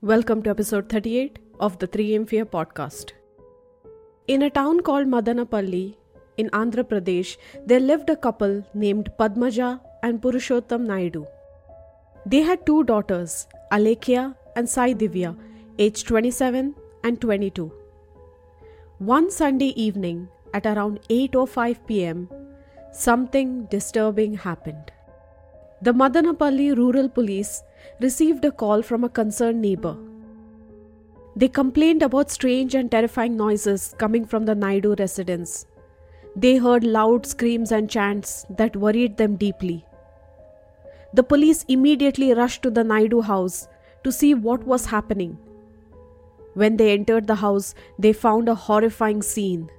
Welcome to episode 38 of the 3AM Fear podcast. In a town called Madanapalle in Andhra Pradesh, there lived a couple named Padmaja and Purushottam Naidu. They had two daughters, Alekhya and Sai Divya, aged 27 and 22. One Sunday evening at around 8:05 pm, something disturbing happened. The Madanapalle Rural Police received a call from a concerned neighbor. They complained about strange and terrifying noises coming from the Naidu residence. They heard loud screams and chants that worried them deeply. The police immediately rushed to the Naidu house to see what was happening. When they entered the house, they found a horrifying scene.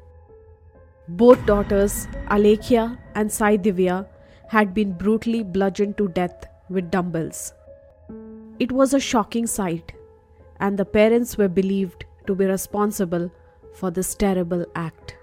Both daughters, Alekhya and Sai Divya, had been brutally bludgeoned to death with dumbbells. It was a shocking sight, and the parents were believed to be responsible for this terrible act.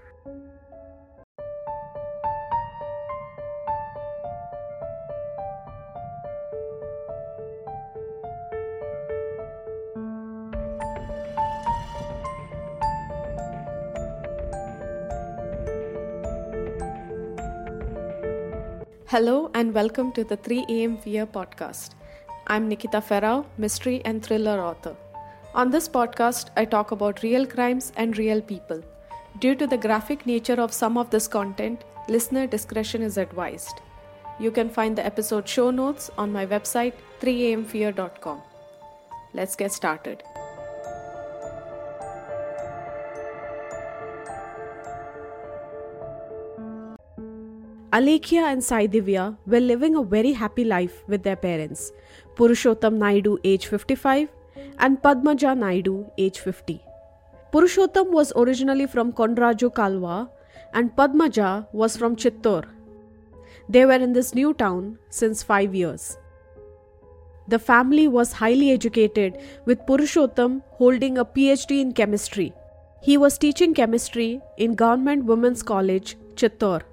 Hello and welcome to the 3 AM Fear podcast. I'm Nikita Ferrao, mystery and thriller author. On this podcast, I talk about real crimes and real people. Due to the graphic nature of some of this content, listener discretion is advised. You can find the episode show notes on my website 3amfear.com. Let's get started. Alekhya and Sai Divya were living a very happy life with their parents, Purushottam Naidu, age 55, and Padmaja Naidu, age 50. Purushottam was originally from Kondraju Kalwa, and Padmaja was from Chittoor. They were in this new town since five years. The family was highly educated, with Purushottam holding a PhD in chemistry. He was teaching chemistry in Government Women's College, Chittoor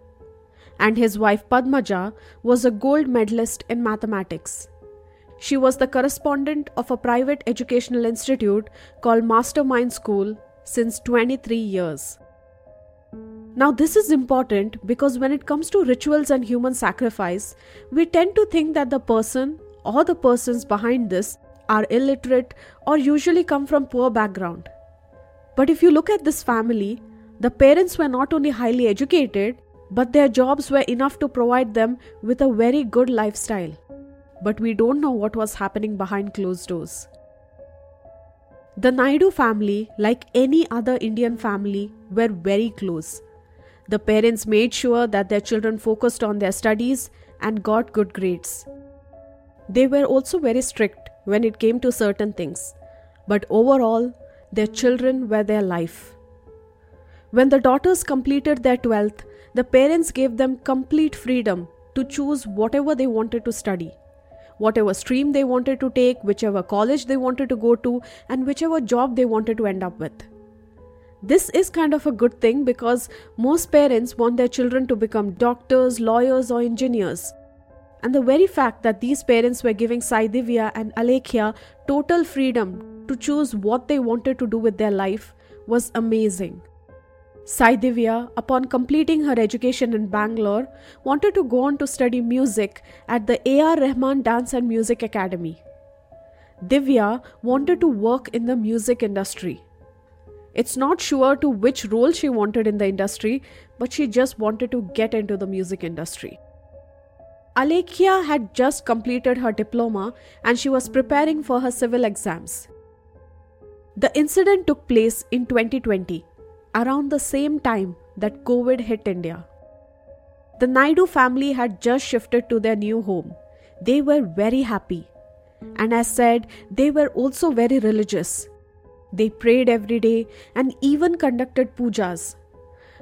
and his wife Padmaja was a gold medalist in mathematics. She was the correspondent of a private educational institute called Mastermind School since 23 years. Now, this is important because when it comes to rituals and human sacrifice, we tend to think that the person or the persons behind this are illiterate or usually come from poor background. But if you look at this family, the parents were not only highly educated, but their jobs were enough to provide them with a very good lifestyle. But we don't know what was happening behind closed doors. The Naidu family, like any other Indian family, were very close. The parents made sure that their children focused on their studies and got good grades. They were also very strict when it came to certain things, but overall, their children were their life. When the daughters completed their 12th, the parents gave them complete freedom to choose whatever they wanted to study, whatever stream they wanted to take, whichever college they wanted to go to, and whichever job they wanted to end up with. This is kind of a good thing because most parents want their children to become doctors, lawyers, or engineers. And the very fact that these parents were giving Sai Divya and Alekhya total freedom to choose what they wanted to do with their life was amazing. Sai Divya, upon completing her education in Bangalore, wanted to go on to study music at the A.R. Rahman Dance and Music Academy. Divya wanted to work in the music industry. It's not sure to which role she wanted in the industry, but she just wanted to get into the music industry. Alekhya had just completed her diploma and she was preparing for her civil exams. The incident took place in 2020 around the same time that COVID hit India. The Naidu family had just shifted to their new home. They were very happy. And as said, they were also very religious. They prayed every day and even conducted pujas.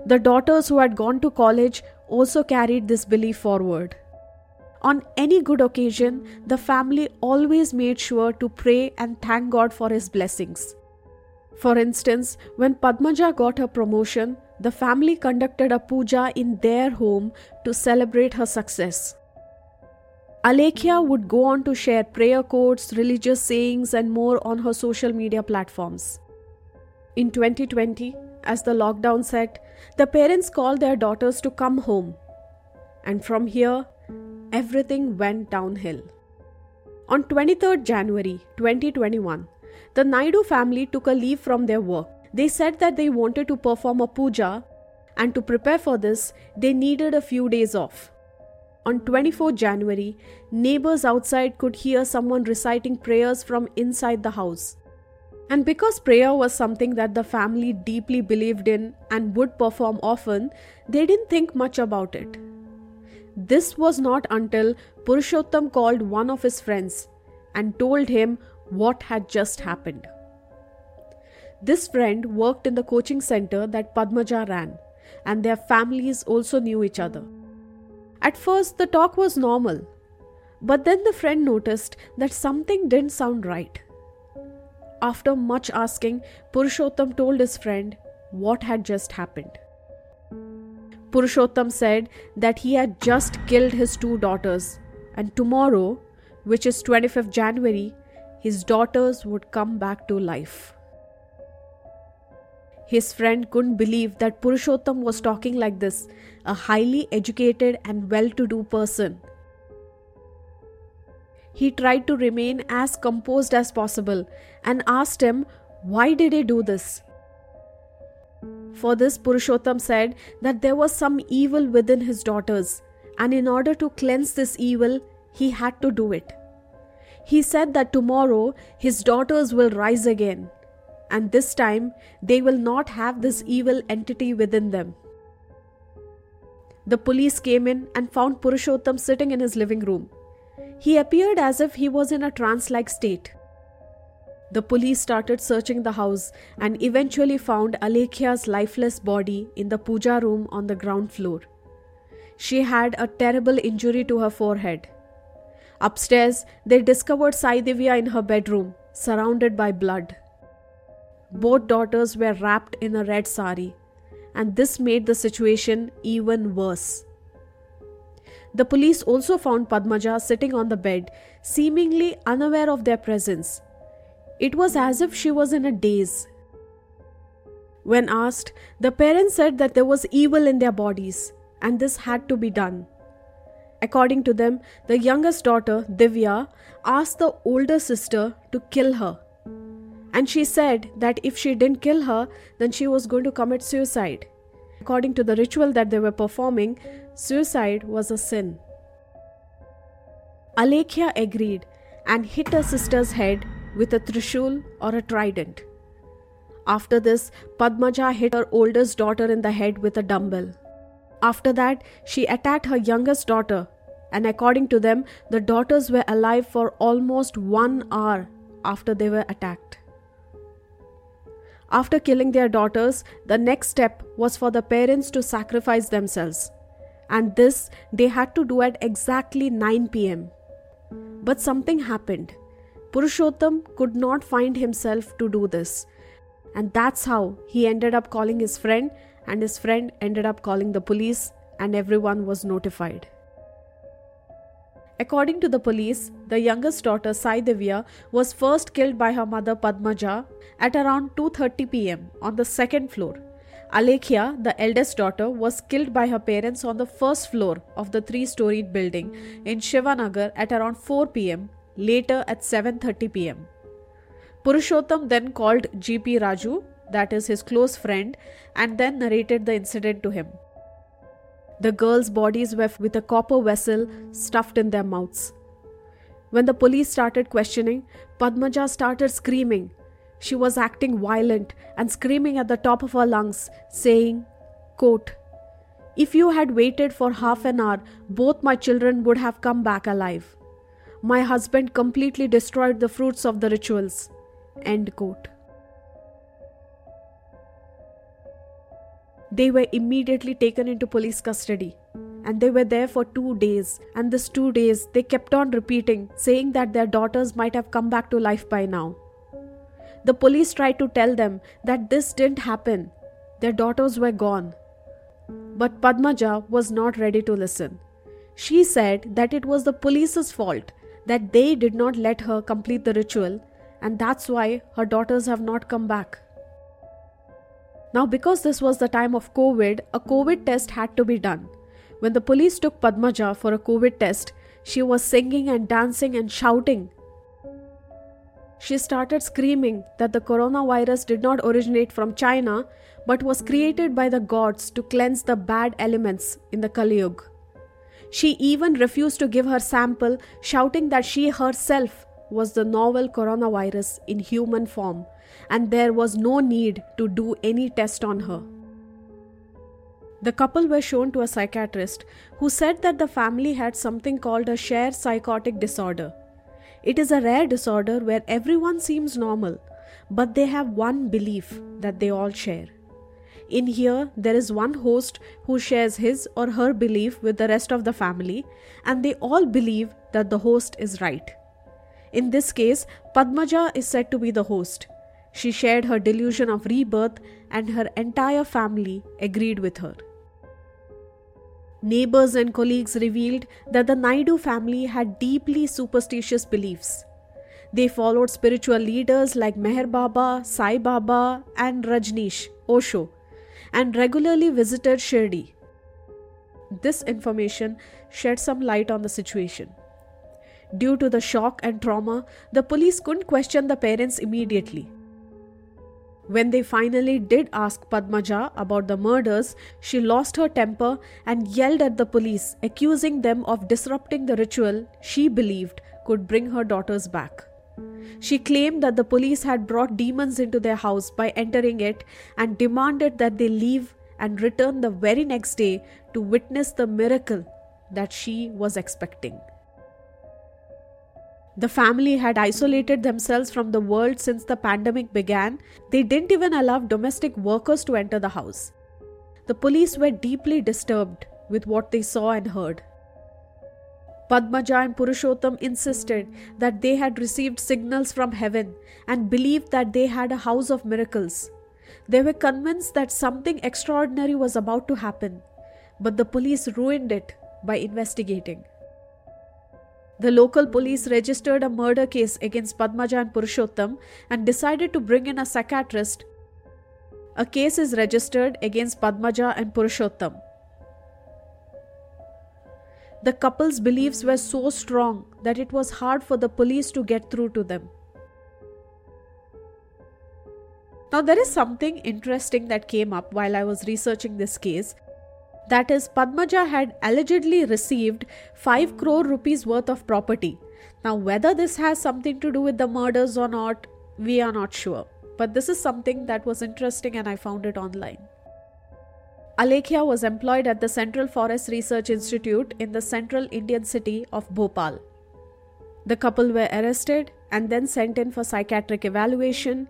The daughters who had gone to college also carried this belief forward. On any good occasion, the family always made sure to pray and thank God for His blessings. For instance, when Padmaja got her promotion, the family conducted a puja in their home to celebrate her success. Alekhya would go on to share prayer quotes, religious sayings, and more on her social media platforms. In 2020, as the lockdown set, the parents called their daughters to come home. And from here, everything went downhill. On 23rd January 2021, the Naidu family took a leave from their work. They said that they wanted to perform a puja, and to prepare for this, they needed a few days off. On 24 January, neighbors outside could hear someone reciting prayers from inside the house. And because prayer was something that the family deeply believed in and would perform often, they didn't think much about it. This was not until Purushottam called one of his friends and told him what had just happened. This friend worked in the coaching center that Padmaja ran, and their families also knew each other. At first, the talk was normal, but then the friend noticed that something didn't sound right. After much asking, Purushottam told his friend what had just happened. Purushottam said that he had just killed his two daughters, and tomorrow, which is 25th January, his daughters would come back to life. His friend couldn't believe that Purushottam was talking like this, a highly educated and well to do person. He tried to remain as composed as possible and asked him, Why did he do this? For this, Purushottam said that there was some evil within his daughters, and in order to cleanse this evil, he had to do it. He said that tomorrow his daughters will rise again, and this time they will not have this evil entity within them. The police came in and found Purushottam sitting in his living room. He appeared as if he was in a trance like state. The police started searching the house and eventually found Alekhya's lifeless body in the puja room on the ground floor. She had a terrible injury to her forehead. Upstairs, they discovered Sai Divya in her bedroom, surrounded by blood. Both daughters were wrapped in a red sari, and this made the situation even worse. The police also found Padmaja sitting on the bed, seemingly unaware of their presence. It was as if she was in a daze. When asked, the parents said that there was evil in their bodies and this had to be done. According to them, the youngest daughter, Divya, asked the older sister to kill her. And she said that if she didn't kill her, then she was going to commit suicide. According to the ritual that they were performing, suicide was a sin. Alekhya agreed and hit her sister's head with a trishul or a trident. After this, Padmaja hit her oldest daughter in the head with a dumbbell. After that, she attacked her youngest daughter, and according to them, the daughters were alive for almost one hour after they were attacked. After killing their daughters, the next step was for the parents to sacrifice themselves, and this they had to do at exactly 9 pm. But something happened. Purushottam could not find himself to do this, and that's how he ended up calling his friend and his friend ended up calling the police, and everyone was notified. According to the police, the youngest daughter Sai was first killed by her mother Padmaja at around 2:30 pm on the second floor. Alekhya, the eldest daughter, was killed by her parents on the first floor of the three-storied building in Shivanagar at around 4 pm, later at 7:30 pm. Purushottam then called GP Raju, that is his close friend, and then narrated the incident to him. The girls' bodies were with a copper vessel stuffed in their mouths. When the police started questioning, Padmaja started screaming. She was acting violent and screaming at the top of her lungs, saying, quote, If you had waited for half an hour, both my children would have come back alive. My husband completely destroyed the fruits of the rituals. End quote. They were immediately taken into police custody. And they were there for two days. And this two days, they kept on repeating, saying that their daughters might have come back to life by now. The police tried to tell them that this didn't happen. Their daughters were gone. But Padmaja was not ready to listen. She said that it was the police's fault that they did not let her complete the ritual, and that's why her daughters have not come back. Now, because this was the time of COVID, a COVID test had to be done. When the police took Padmaja for a COVID test, she was singing and dancing and shouting. She started screaming that the coronavirus did not originate from China but was created by the gods to cleanse the bad elements in the Kali Yuga. She even refused to give her sample, shouting that she herself was the novel coronavirus in human form and there was no need to do any test on her. The couple were shown to a psychiatrist who said that the family had something called a shared psychotic disorder. It is a rare disorder where everyone seems normal, but they have one belief that they all share. In here, there is one host who shares his or her belief with the rest of the family, and they all believe that the host is right. In this case, Padmaja is said to be the host. She shared her delusion of rebirth, and her entire family agreed with her. Neighbors and colleagues revealed that the Naidu family had deeply superstitious beliefs. They followed spiritual leaders like Meher Baba, Sai Baba, and Rajneesh, Osho, and regularly visited Shirdi. This information shed some light on the situation. Due to the shock and trauma, the police couldn't question the parents immediately. When they finally did ask Padmaja about the murders, she lost her temper and yelled at the police, accusing them of disrupting the ritual she believed could bring her daughters back. She claimed that the police had brought demons into their house by entering it and demanded that they leave and return the very next day to witness the miracle that she was expecting. The family had isolated themselves from the world since the pandemic began. They didn't even allow domestic workers to enter the house. The police were deeply disturbed with what they saw and heard. Padmaja and Purushottam insisted that they had received signals from heaven and believed that they had a house of miracles. They were convinced that something extraordinary was about to happen, but the police ruined it by investigating. The local police registered a murder case against Padmaja and Purushottam and decided to bring in a psychiatrist. A case is registered against Padmaja and Purushottam. The couple's beliefs were so strong that it was hard for the police to get through to them. Now, there is something interesting that came up while I was researching this case. That is, Padmaja had allegedly received 5 crore rupees worth of property. Now, whether this has something to do with the murders or not, we are not sure. But this is something that was interesting and I found it online. Alekhya was employed at the Central Forest Research Institute in the central Indian city of Bhopal. The couple were arrested and then sent in for psychiatric evaluation.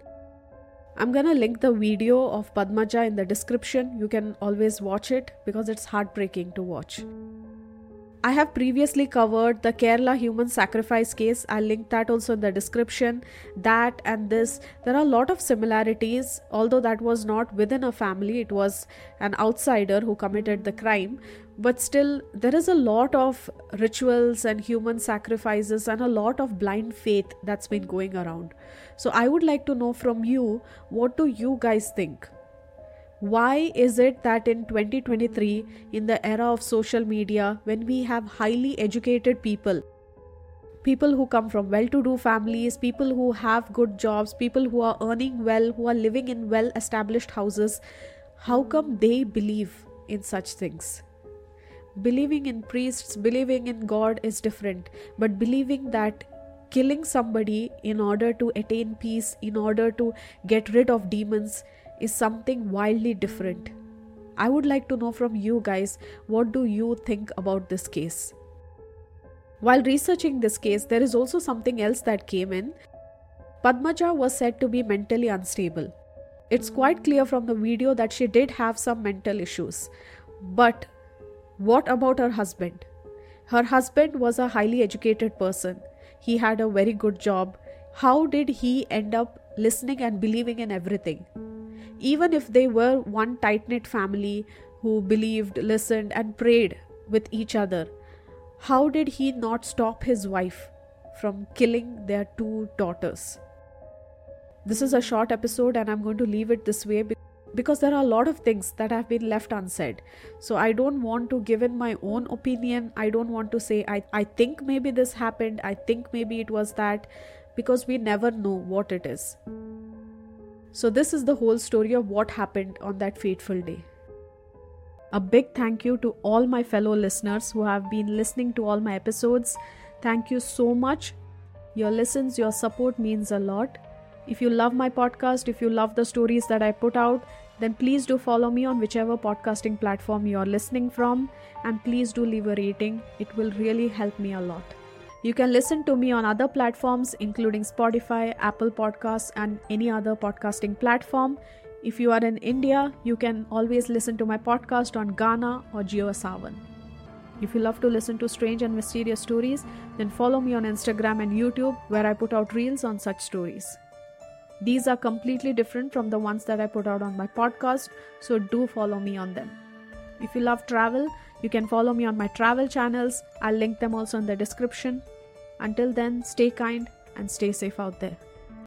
I'm gonna link the video of Padmaja in the description. You can always watch it because it's heartbreaking to watch. I have previously covered the Kerala human sacrifice case. I'll link that also in the description. That and this, there are a lot of similarities, although that was not within a family, it was an outsider who committed the crime. But still, there is a lot of rituals and human sacrifices and a lot of blind faith that's been going around. So, I would like to know from you what do you guys think? why is it that in 2023 in the era of social media when we have highly educated people people who come from well to do families people who have good jobs people who are earning well who are living in well established houses how come they believe in such things believing in priests believing in god is different but believing that killing somebody in order to attain peace in order to get rid of demons is something wildly different. I would like to know from you guys what do you think about this case? While researching this case, there is also something else that came in. Padmaja was said to be mentally unstable. It's quite clear from the video that she did have some mental issues. But what about her husband? Her husband was a highly educated person. He had a very good job. How did he end up listening and believing in everything? even if they were one tight knit family who believed, listened, and prayed with each other, how did he not stop his wife from killing their two daughters? This is a short episode, and I'm going to leave it this way because there are a lot of things that have been left unsaid. So I don't want to give in my own opinion. I don't want to say, I, I think maybe this happened, I think maybe it was that, because we never know what it is. So, this is the whole story of what happened on that fateful day. A big thank you to all my fellow listeners who have been listening to all my episodes. Thank you so much. Your listens, your support means a lot. If you love my podcast, if you love the stories that I put out, then please do follow me on whichever podcasting platform you're listening from and please do leave a rating. It will really help me a lot. You can listen to me on other platforms including Spotify, Apple Podcasts, and any other podcasting platform. If you are in India, you can always listen to my podcast on Gaana or JioSaavn. If you love to listen to strange and mysterious stories, then follow me on Instagram and YouTube where I put out reels on such stories. These are completely different from the ones that I put out on my podcast, so do follow me on them. If you love travel, you can follow me on my travel channels. I'll link them also in the description. Until then, stay kind and stay safe out there.